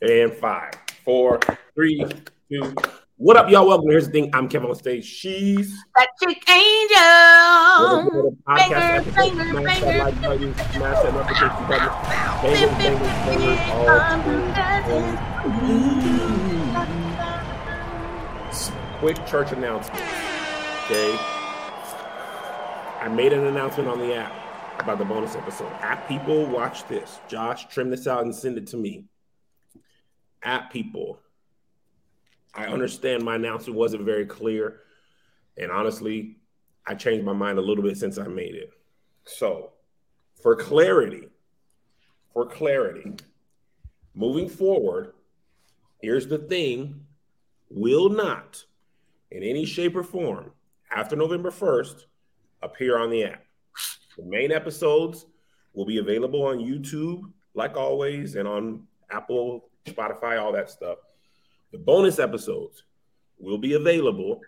And five, four, three, two. What up, y'all? Welcome. Here's the thing. I'm Kevin on stage. She's that chick angel. Smash that notification button. Quick church announcement. Okay. I made an announcement on the app about the bonus episode. App people, watch this. Josh, trim this out and send it to me. App people, I understand my announcement wasn't very clear. And honestly, I changed my mind a little bit since I made it. So, for clarity, for clarity, moving forward, here's the thing will not, in any shape or form, after November 1st, appear on the app. The main episodes will be available on YouTube, like always, and on Apple, Spotify, all that stuff. The bonus episodes will be available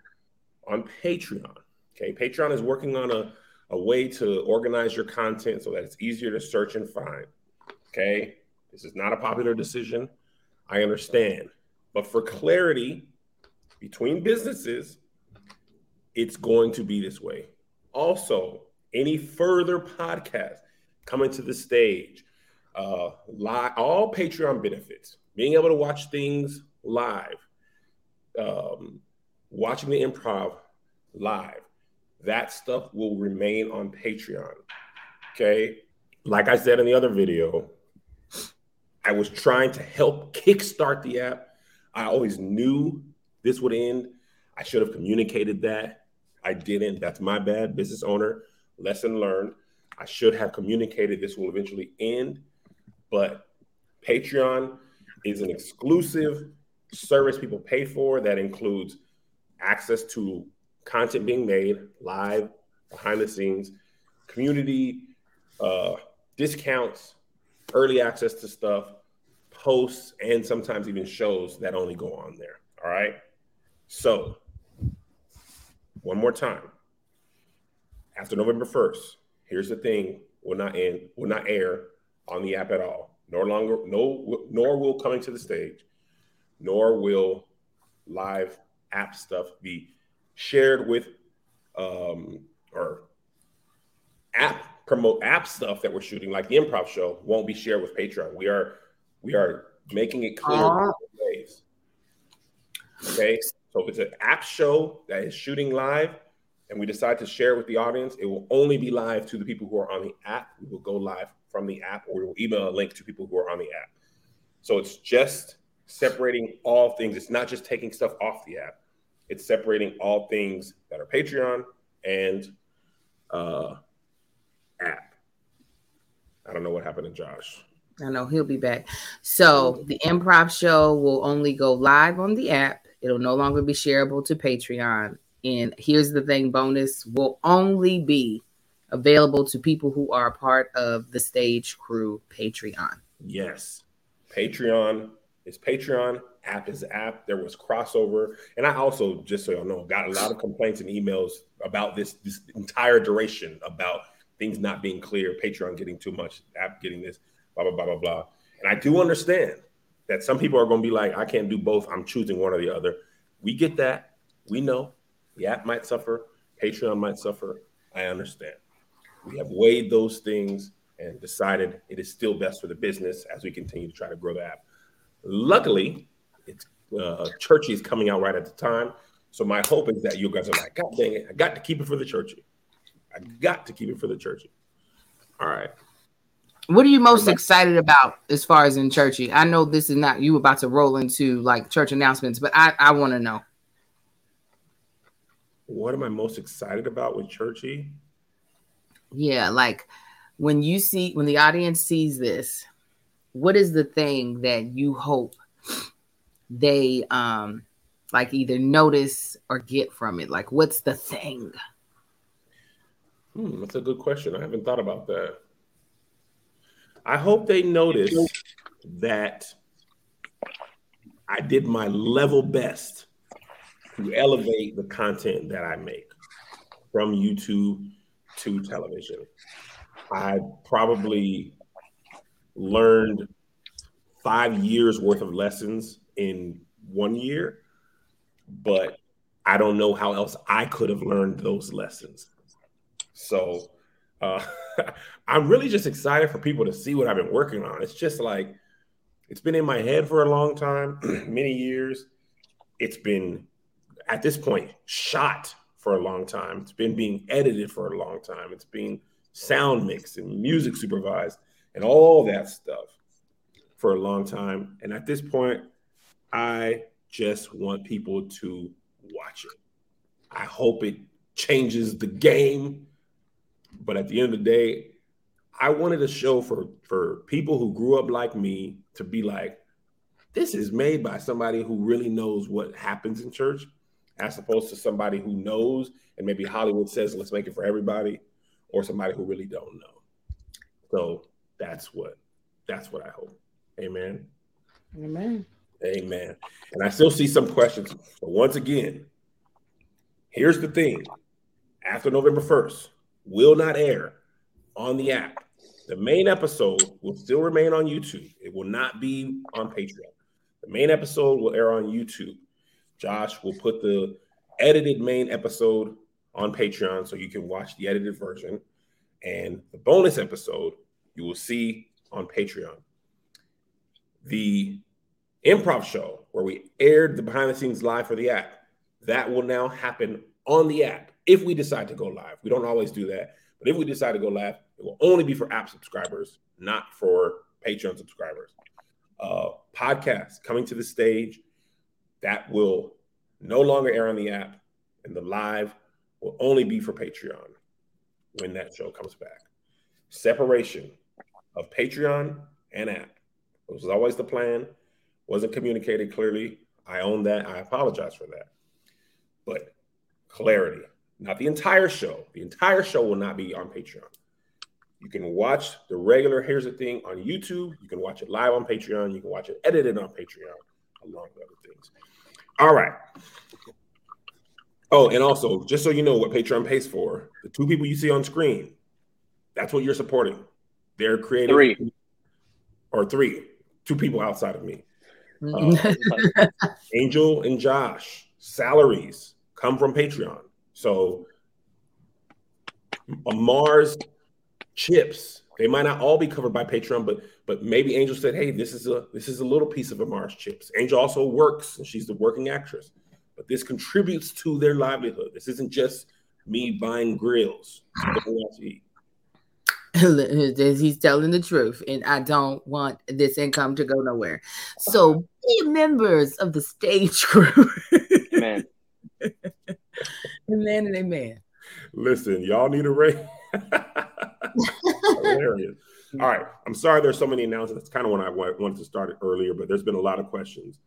on Patreon. Okay, Patreon is working on a, a way to organize your content so that it's easier to search and find. Okay, this is not a popular decision. I understand. But for clarity between businesses, it's going to be this way. Also, any further podcast coming to the stage, uh, live, all Patreon benefits, being able to watch things live, um, watching the improv live, that stuff will remain on Patreon. Okay. Like I said in the other video, I was trying to help kickstart the app. I always knew this would end. I should have communicated that. I didn't. That's my bad, business owner. Lesson learned. I should have communicated this will eventually end, but Patreon is an exclusive service people pay for that includes access to content being made live, behind the scenes, community uh, discounts, early access to stuff, posts, and sometimes even shows that only go on there. All right. So, one more time. After November 1st, here's the thing will not end, will not air on the app at all. No longer, no, nor will coming to the stage nor will live app stuff be shared with um, or app promote app stuff that we're shooting, like the improv show, won't be shared with Patreon. We are we are making it clear uh-huh. ways. Okay, so if it's an app show that is shooting live, and we decide to share with the audience, it will only be live to the people who are on the app. We will go live from the app, or we will email a link to people who are on the app. So it's just separating all things. It's not just taking stuff off the app. It's separating all things that are Patreon and uh, app. I don't know what happened to Josh. I know he'll be back. So the improv show will only go live on the app. It'll no longer be shareable to Patreon. And here's the thing bonus will only be available to people who are a part of the stage crew Patreon. Yes. Patreon is Patreon. App is app. There was crossover, and I also, just so y'all know, got a lot of complaints and emails about this this entire duration about things not being clear, Patreon getting too much, app getting this, blah blah blah blah blah. And I do understand that some people are going to be like, I can't do both. I'm choosing one or the other. We get that. We know the app might suffer, Patreon might suffer. I understand. We have weighed those things and decided it is still best for the business as we continue to try to grow the app. Luckily, it's uh, Churchy is coming out right at the time. So my hope is that you guys are like, God dang it, I got to keep it for the Churchy. I got to keep it for the Churchy. All right. What are you most excited about as far as in Churchy? I know this is not you about to roll into like church announcements, but I, I want to know. What am I most excited about with Churchy? Yeah, like when you see when the audience sees this, what is the thing that you hope they um like either notice or get from it? Like what's the thing? Hmm, that's a good question. I haven't thought about that. I hope they notice that I did my level best to elevate the content that I make from YouTube to television. I probably learned five years worth of lessons in one year, but I don't know how else I could have learned those lessons. So uh, I'm really just excited for people to see what I've been working on. It's just like it's been in my head for a long time, many years. It's been at this point shot for a long time. It's been being edited for a long time. It's being sound mixed and music supervised and all that stuff for a long time. And at this point, I just want people to watch it. I hope it changes the game. But at the end of the day, I wanted a show for for people who grew up like me to be like, this is made by somebody who really knows what happens in church, as opposed to somebody who knows and maybe Hollywood says, let's make it for everybody, or somebody who really don't know. So that's what that's what I hope. Amen. Amen. Amen. And I still see some questions. But once again, here's the thing after November 1st, will not air on the app. The main episode will still remain on YouTube. It will not be on Patreon. The main episode will air on YouTube. Josh will put the edited main episode on Patreon so you can watch the edited version. And the bonus episode you will see on Patreon. The improv show where we aired the behind the scenes live for the app, that will now happen on the app if we decide to go live. We don't always do that, but if we decide to go live, it will only be for app subscribers, not for Patreon subscribers. Uh, podcast coming to the stage that will no longer air on the app, and the live will only be for Patreon when that show comes back. Separation of Patreon and app. It was always the plan, wasn't communicated clearly. I own that. I apologize for that. But clarity, not the entire show. The entire show will not be on Patreon. You can watch the regular Here's the Thing on YouTube. You can watch it live on Patreon. You can watch it edited on Patreon, along with other things. All right. Oh, and also, just so you know what Patreon pays for, the two people you see on screen, that's what you're supporting. They're creating Three. or three, two people outside of me. Uh, Angel and Josh salaries come from Patreon. So a Mars chips, they might not all be covered by Patreon, but but maybe Angel said, "Hey, this is a this is a little piece of a Mars chips." Angel also works, and she's the working actress, but this contributes to their livelihood. This isn't just me buying grills. to go to eat. He's telling the truth, and I don't want this income to go nowhere. So be members of the stage crew. Man, amen and amen. Listen, y'all need a raise. Hilarious. All right. I'm sorry there's so many announcements. That's kind of when I wanted to start it earlier, but there's been a lot of questions.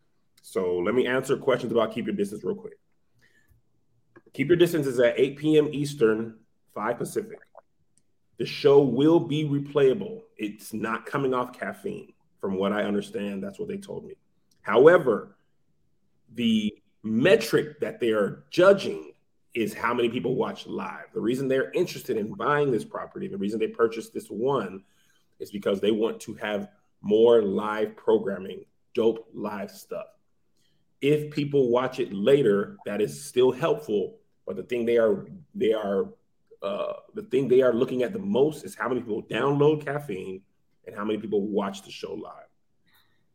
So let me answer questions about Keep Your Distance real quick. Keep Your Distance is at 8 p.m. Eastern, 5 Pacific. The show will be replayable. It's not coming off caffeine, from what I understand. That's what they told me. However, the metric that they are judging is how many people watch live. The reason they're interested in buying this property, the reason they purchased this one, is because they want to have more live programming, dope live stuff. If people watch it later, that is still helpful. But the thing they are they are uh, the thing they are looking at the most is how many people download caffeine and how many people watch the show live.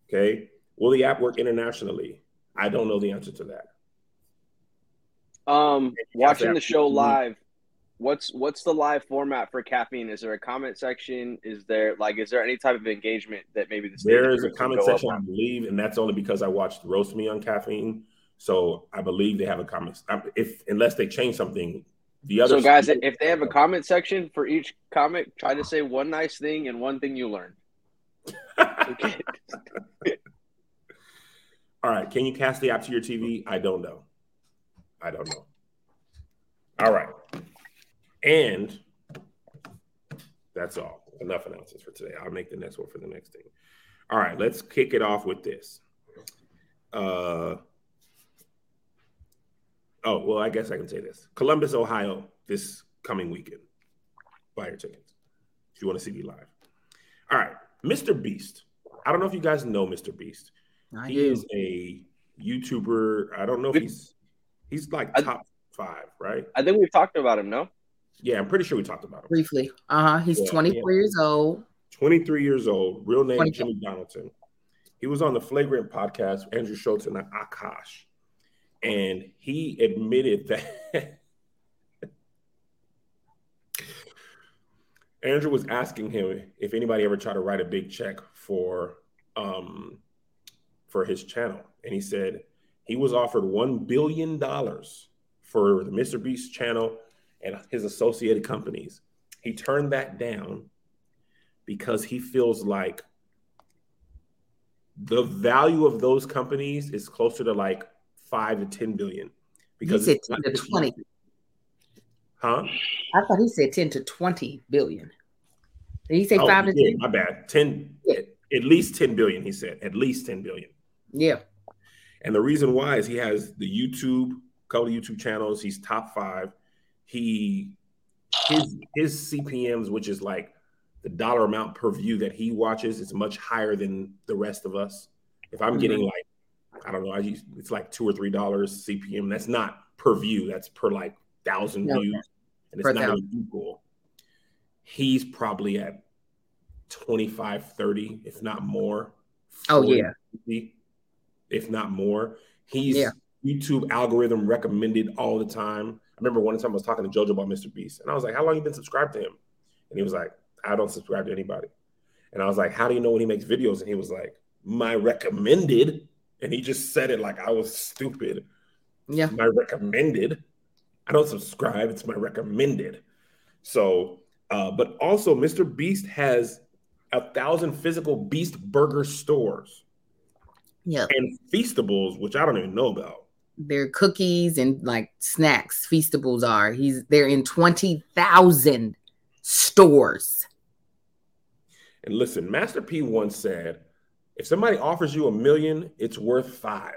Okay, will the app work internationally? I don't know the answer to that. Um, watching the show live. What's what's the live format for caffeine? Is there a comment section? Is there like is there any type of engagement that maybe the There is a comment section, I believe, and that's only because I watched Roast Me on Caffeine. So I believe they have a comment. If unless they change something, the other So guys, if they have a comment section for each comment, try to say one nice thing and one thing you learned. Okay. All right, can you cast the app to your TV? I don't know. I don't know. All right, and that's all. Enough announcements for today. I'll make the next one for the next thing. All right, let's kick it off with this. Uh, oh well, I guess I can say this: Columbus, Ohio, this coming weekend. Buy your tickets if you want to see me live. All right, Mr. Beast. I don't know if you guys know Mr. Beast. I he do. is a YouTuber. I don't know if he's he's like I- top five, right? I think we've talked about him. No. Yeah, I'm pretty sure we talked about him. briefly. Uh huh. He's Yeah, 24 years old. 23 years old, real name 24. Jimmy Donaldson. He was on the Flagrant podcast, with Andrew Schulz and Akaash, and he admitted that Andrew was asking him if anybody ever tried to write a big check for um for his channel, and he said he was offered one billion dollars for the Mr. Beast channel and his associated companies. He turned that down because he feels like the value of those companies is closer to like five to ten billion. Because he said it's 10 to 20. Huh? I thought he said 10 to 20 billion. Did he say Oh, five to yeah, 10? my bad. Ten Yeah. at, at least 10 billion, he said. At least 10 billion. Yeah. And the reason why is he has the YouTube, couple of YouTube channels. He's top five. He his his CPMs, which is like the dollar amount per view that he watches, is much higher than the rest of us. If I'm getting mm-hmm. like, I don't know, I use, it's like two or three dollars CPM. That's not per view. That's per like thousand No, views, and it's not equal. He's probably at 25, 30, if not more. Oh, yeah. 50, if not more. He's Yeah. YouTube algorithm recommended all the time. I remember one time I was talking to Jojo about Mr. Beast, and I was like, "How long you been subscribed to him?" And he was like, "I don't subscribe to anybody." And I was like, "How do you know when he makes videos?" And he was like, "My recommended." And he just said it like I was stupid. Yeah. My recommended. I don't subscribe. It's my recommended. So, uh, but also, Mr. Beast has a thousand physical Beast Burger stores Yeah. and Feastables, which I don't even know about. They're cookies and like snacks, feastables are. He's they're in 20,000 stores. And listen, Master P once said, if somebody offers you a million, it's worth five.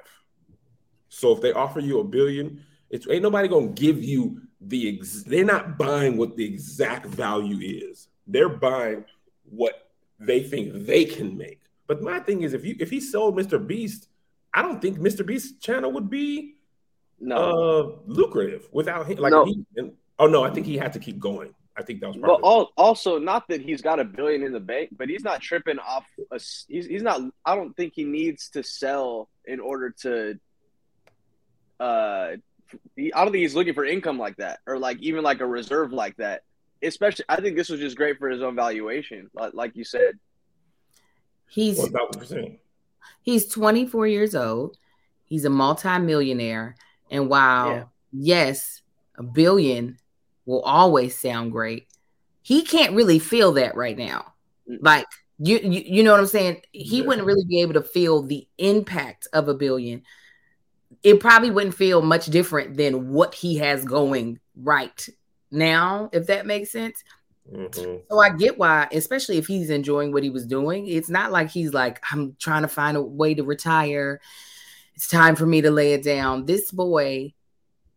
So if they offer you a billion, it's ain't nobody gonna give you the ex- they're not buying what the exact value is. They're buying what they think they can make. But my thing is if you if he sold Mr. Beast, I don't think Mr. Beast's channel would be No. uh lucrative without him. Like No. he, and, oh no, I think he had to keep going. I think that was But part of it. al- also, not that he's got a billion in the bank, but he's not tripping off. A, he's he's not. I don't think he needs to sell in order to. Uh, he, I don't think he's looking for income like that, or like even like a reserve like that. Especially, I think this was just great for his own valuation, like, like you said. He's One thousand percent. He's 24 years old. He's a multimillionaire. And while, Yeah. yes, a billion will always sound great, he can't really feel that right now. Like, you, you, you know what I'm saying? He Yeah. wouldn't really be able to feel the impact of a billion. It probably wouldn't feel much different than what he has going right now, if that makes sense. Mhm. So I get why, especially if he's enjoying what he was doing. It's not like he's like, I'm trying to find a way to retire. It's time for me to lay it down. This boy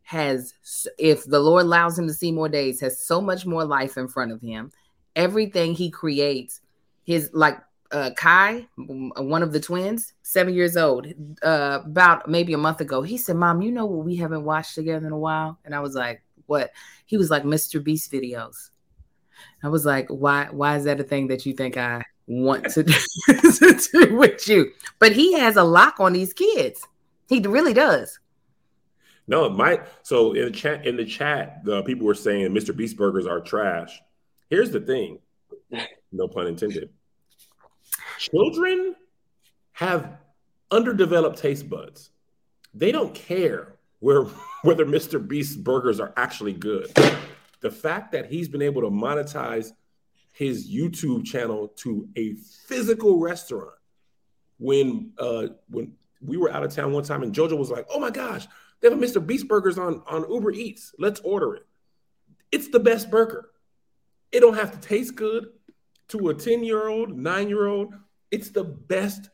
has, if the Lord allows him to see more days, has so much more life in front of him. Everything he creates, his like uh Kai, one of the twins, seven years old, uh, about maybe a month ago, he said, Mom, you know what we haven't watched together in a while? And I was like, What? He was like Mr. Beast videos. I was like, why why is that a thing that you think I want to do, to do with you? But he has a lock on these kids. He really does. No, my so in the chat in the chat, the people were saying Mr. Beast burgers are trash. Here's the thing, no pun intended. Children have underdeveloped taste buds. They don't care where whether Mr. Beast burgers are actually good. The fact that he's been able to monetize his YouTube channel to a physical restaurant when uh when we were out of town one time and Jojo was like, "Oh my gosh, they have a Mr. Beast burgers on on Uber Eats. Let's order it." It's the best burger. It don't have to taste good to a 10-year-old, 9-year-old. It's the best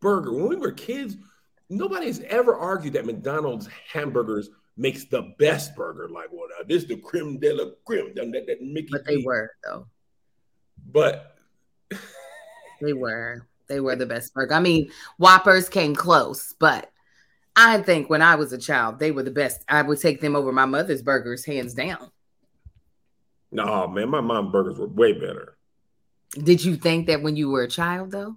burger. When we were kids, nobody's ever argued that McDonald's hamburgers makes the best burger. Like, well, now this the creme de la creme, that, that, Mickey. But they D. were though. But They were. They were the best burger. I mean, Whoppers came close, but I think when I was a child, they were the best. I would take them over my mother's burgers, hands down. No, man, my mom burgers were way better. Did you think that when you were a child, though?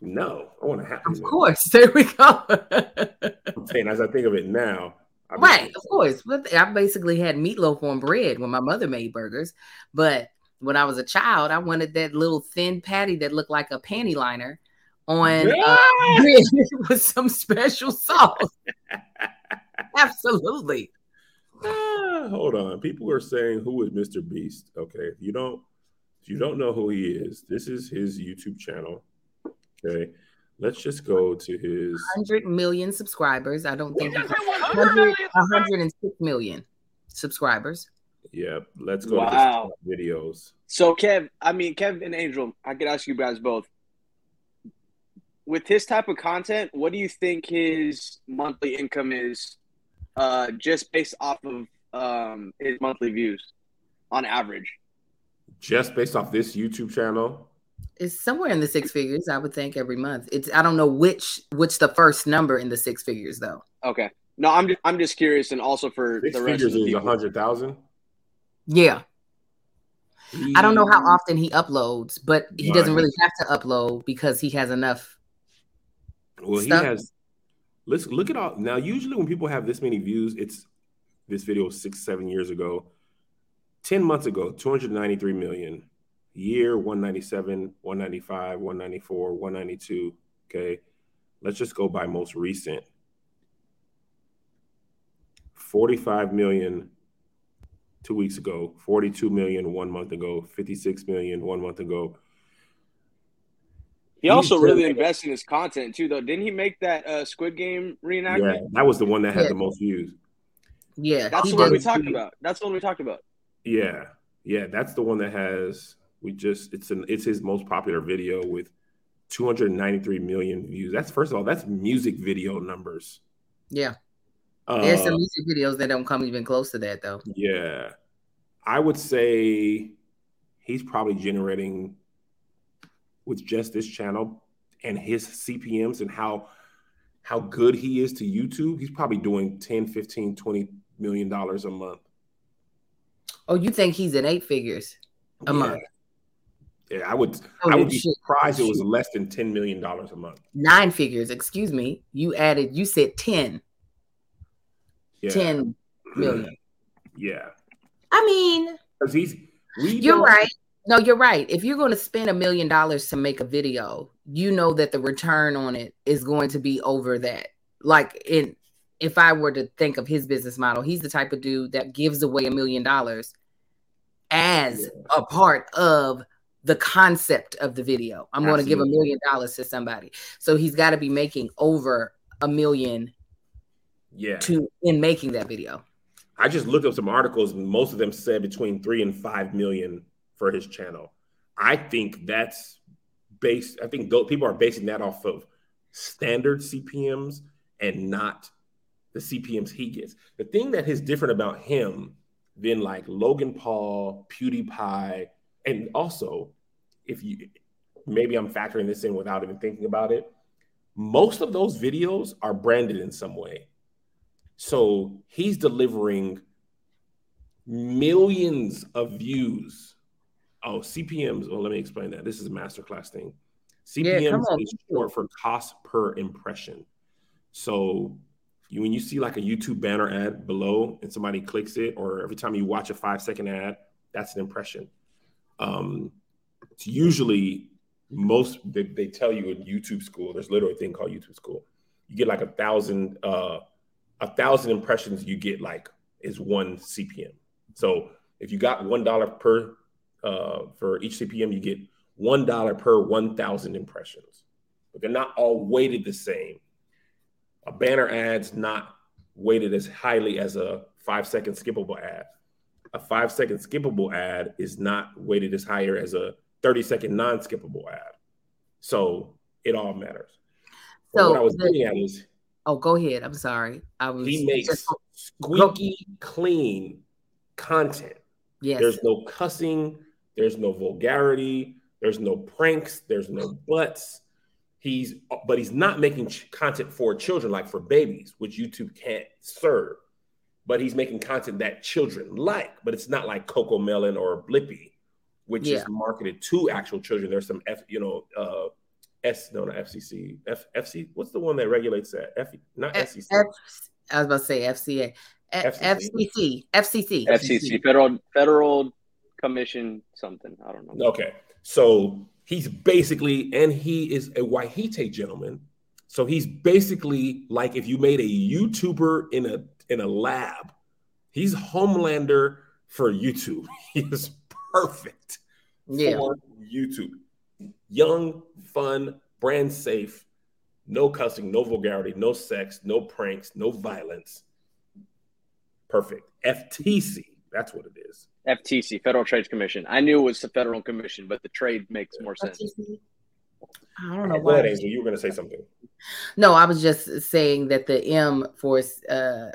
No, I want to have. Of course, there we go. I'm saying as I think of it now, I mean, right, of course. But I basically had meatloaf on bread when my mother made burgers. But when I was a child, I wanted that little thin patty that looked like a panty liner on uh, bread with some special sauce. Absolutely. Ah, hold on. People are saying who is Mr. Beast. Okay, if you don't if you don't know who he is, this is his YouTube channel. Okay. Let's just go to his 100 million subscribers. I don't think he's 100, 106 million subscribers. Yep. Let's go Wow. to his videos. So Kev, I mean Kev and Angel, I could ask you guys both. With his type of content, what do you think his monthly income is uh just based off of um his monthly views on average? Just based off this YouTube channel. It's somewhere in the six figures, I would think, every month. It's I don't know which which the first number in the six figures though. Okay. No, I'm just, I'm just curious and also for Six the rest figures of the is a people. hundred thousand. Yeah. I don't know how often he uploads, but he doesn't really have to upload because he has enough. Well, he has. Let's look at all now. Usually, when people have this many views, it's this video was six, seven years ago. Ten months ago, two hundred ninety-three million. Year one ninety-seven, one ninety-five, one ninety-four, one ninety-two. Okay, let's just go by most recent. Forty-five million two weeks ago. Forty-two million one month ago. Fifty-six million one month ago. He also He's really good. invests in his content too, though. Didn't he make that uh, Squid Game reenactment? Yeah, that was the one that had Yeah. the most views. Yeah, That's he the one we does. talked about. That's the one we talked about. Yeah, yeah, that's the one that has. We just it's an it's his most popular video with 293 million views. That's first of all, that's music video numbers. Yeah, Uh, there's some music videos that don't come even close to that though. yeah, I would say he's probably generating with just this channel and his CPMs and how how good he is to YouTube. He's probably doing 10, 15, 20 million dollars a month. Oh, you think he's in eight figures a Yeah. month? Yeah, I would. Oh, I would be shit. surprised it was less than ten million dollars a month. Nine figures. Excuse me. You added. You said 10, Yeah, 10 million. yeah, I mean, because he's. You're right. No, you're right. If you're going to spend a million dollars to make a video, you know that the return on it is going to be over that. Like in if I were to think of his business model, he's the type of dude that gives away a million dollars as a part of the concept of the video. I'm going to give a million dollars to somebody. So he's got to be making over a million Yeah, to in making that video. I just looked up some articles, and most of them said between three and five million for his channel. I think that's based. I think people are basing that off of standard CPMS and not the CPMS he gets. The thing that is different about him than like Logan Paul, PewDiePie, and also if you maybe I'm factoring this in without even thinking about it. Most of those videos are branded in some way. So he's delivering millions of views. Oh, CPMs. Well, let me explain that. This is a masterclass thing. Yeah, CPMs on. is short for cost per impression. So you, when you see like a YouTube banner ad below and somebody clicks it, or every time you watch a five second ad, that's an impression. Um, it's usually most they, they tell you in YouTube school. There's literally a thing called YouTube school. You get like a thousand, uh, a thousand impressions. You get like is one CPM. So if you got one dollar per uh, for each CPM, you get one dollar per one thousand impressions. But they're not all weighted the same. A banner ad's not weighted as highly as a five second skippable ad. A five second skippable ad is not weighted as higher as a 30 second non skippable ad. So it all matters. But So what I was getting at is Oh, go ahead. I'm sorry. I was he makes just- squeaky clean content. yes. There's no cussing, there's no vulgarity, There's no pranks. There's no butts. He's but he's not making ch- content for children like for babies, which YouTube can't serve. But he's making content that children like, but it's not like Cocomelon or Blippi, which Yeah. is marketed to actual children. There's some F, you know, uh, S no, not FCC, F, FC. What's the one that regulates that? F, not F- SEC. F- I was about to say FCA. FCC. FCC. FCC. FCC, Federal Federal Commission, something. I don't know. Okay. So he's basically, and he is a Wahite gentleman. So he's basically like if you made a YouTuber in a in a lab. He's Homelander for YouTube. He is perfect Yeah. for YouTube. Young, fun, brand safe, no cussing, no vulgarity, no sex, no pranks, no violence. Perfect. FTC. That's what it is. FTC, Federal Trade Commission. I knew it was the Federal Commission, but the trade makes more sense. FCC. I don't know Go ahead, why. Angel. You were going to say something. No, I was just saying that the M for uh,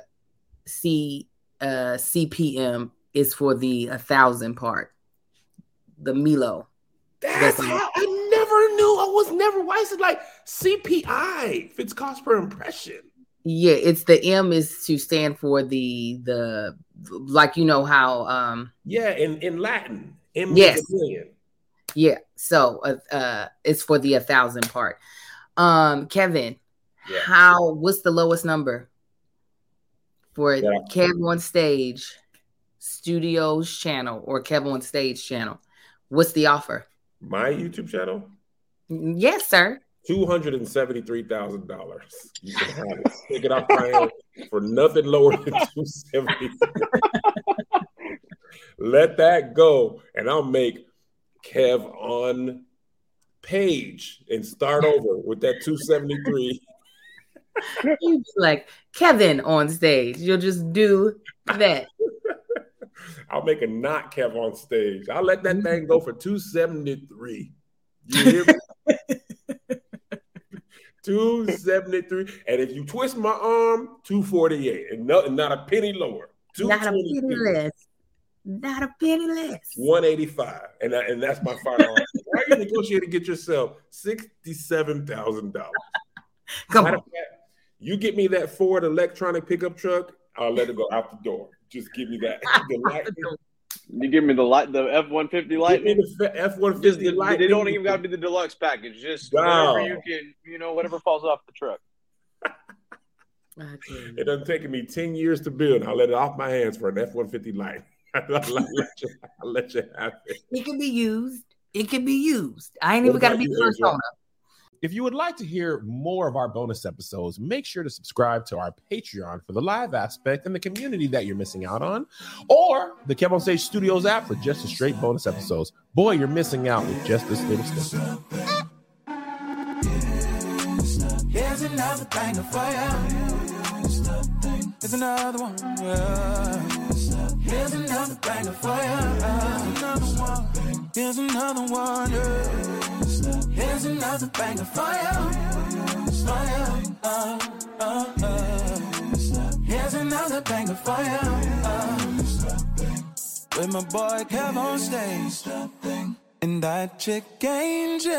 C uh, CPM is for the a thousand part, the Milo. That's That's how I never knew. I was never. Why is it like CPI? Fits cost per impression. Yeah, it's the M is to stand for the the like you know how um Yeah, in in Latin. M Yes. is a million. yeah so uh, uh it's for the a thousand part. Um, Kevin, Yeah. how what's the lowest number for Yeah. Kev on stage studios channel or Kev on stage channel? What's the offer? My YouTube channel, Yes, sir. two hundred and seventy-three thousand dollars. You can have it. Pick it up Brian, for nothing lower than two seventy. Let that go, and I'll make Kev on page and start over with that two seventy-three. You be like Kevin on stage. You'll just do that. I'll make a not Kev on stage. I'll let that thing go for 273. You hear me? 273. And if you twist my arm, 248. And, no, not a penny lower. Not a penny less. Not a penny less. 185. And, that, and that's my final offer. Why you negotiate to get yourself $67,000? Come on. fact, You get me that Ford electronic pickup truck, I'll let it go out the door. Just give me that. The You give me the light, the F one fifty give me Lightning. the F one fifty Just, light. they don't even got to be the deluxe package. Just Wow. whatever you can, you know, whatever falls off the truck. It doesn't take me 10 years to build. I'll let it off my hands for an F 150 light. I'll, let you, I'll let you have it. It can be used. It can be used. I ain't What even got to about be you, persona. If you would like to hear more of our bonus episodes, make sure to subscribe to our Patreon for the live aspect and the community that you're missing out on, or the Kev on Stage Studios app for just the straight bonus episodes. Boy, you're missing out with just this little stuff. Here's another banger for you. Here's another one. Yeah. Here's another banger for you. Here's another one. Here's another banger for you. For you. Uh, uh, uh. Here's another for you. Uh. With my boy Kev on stage. And that chick angel.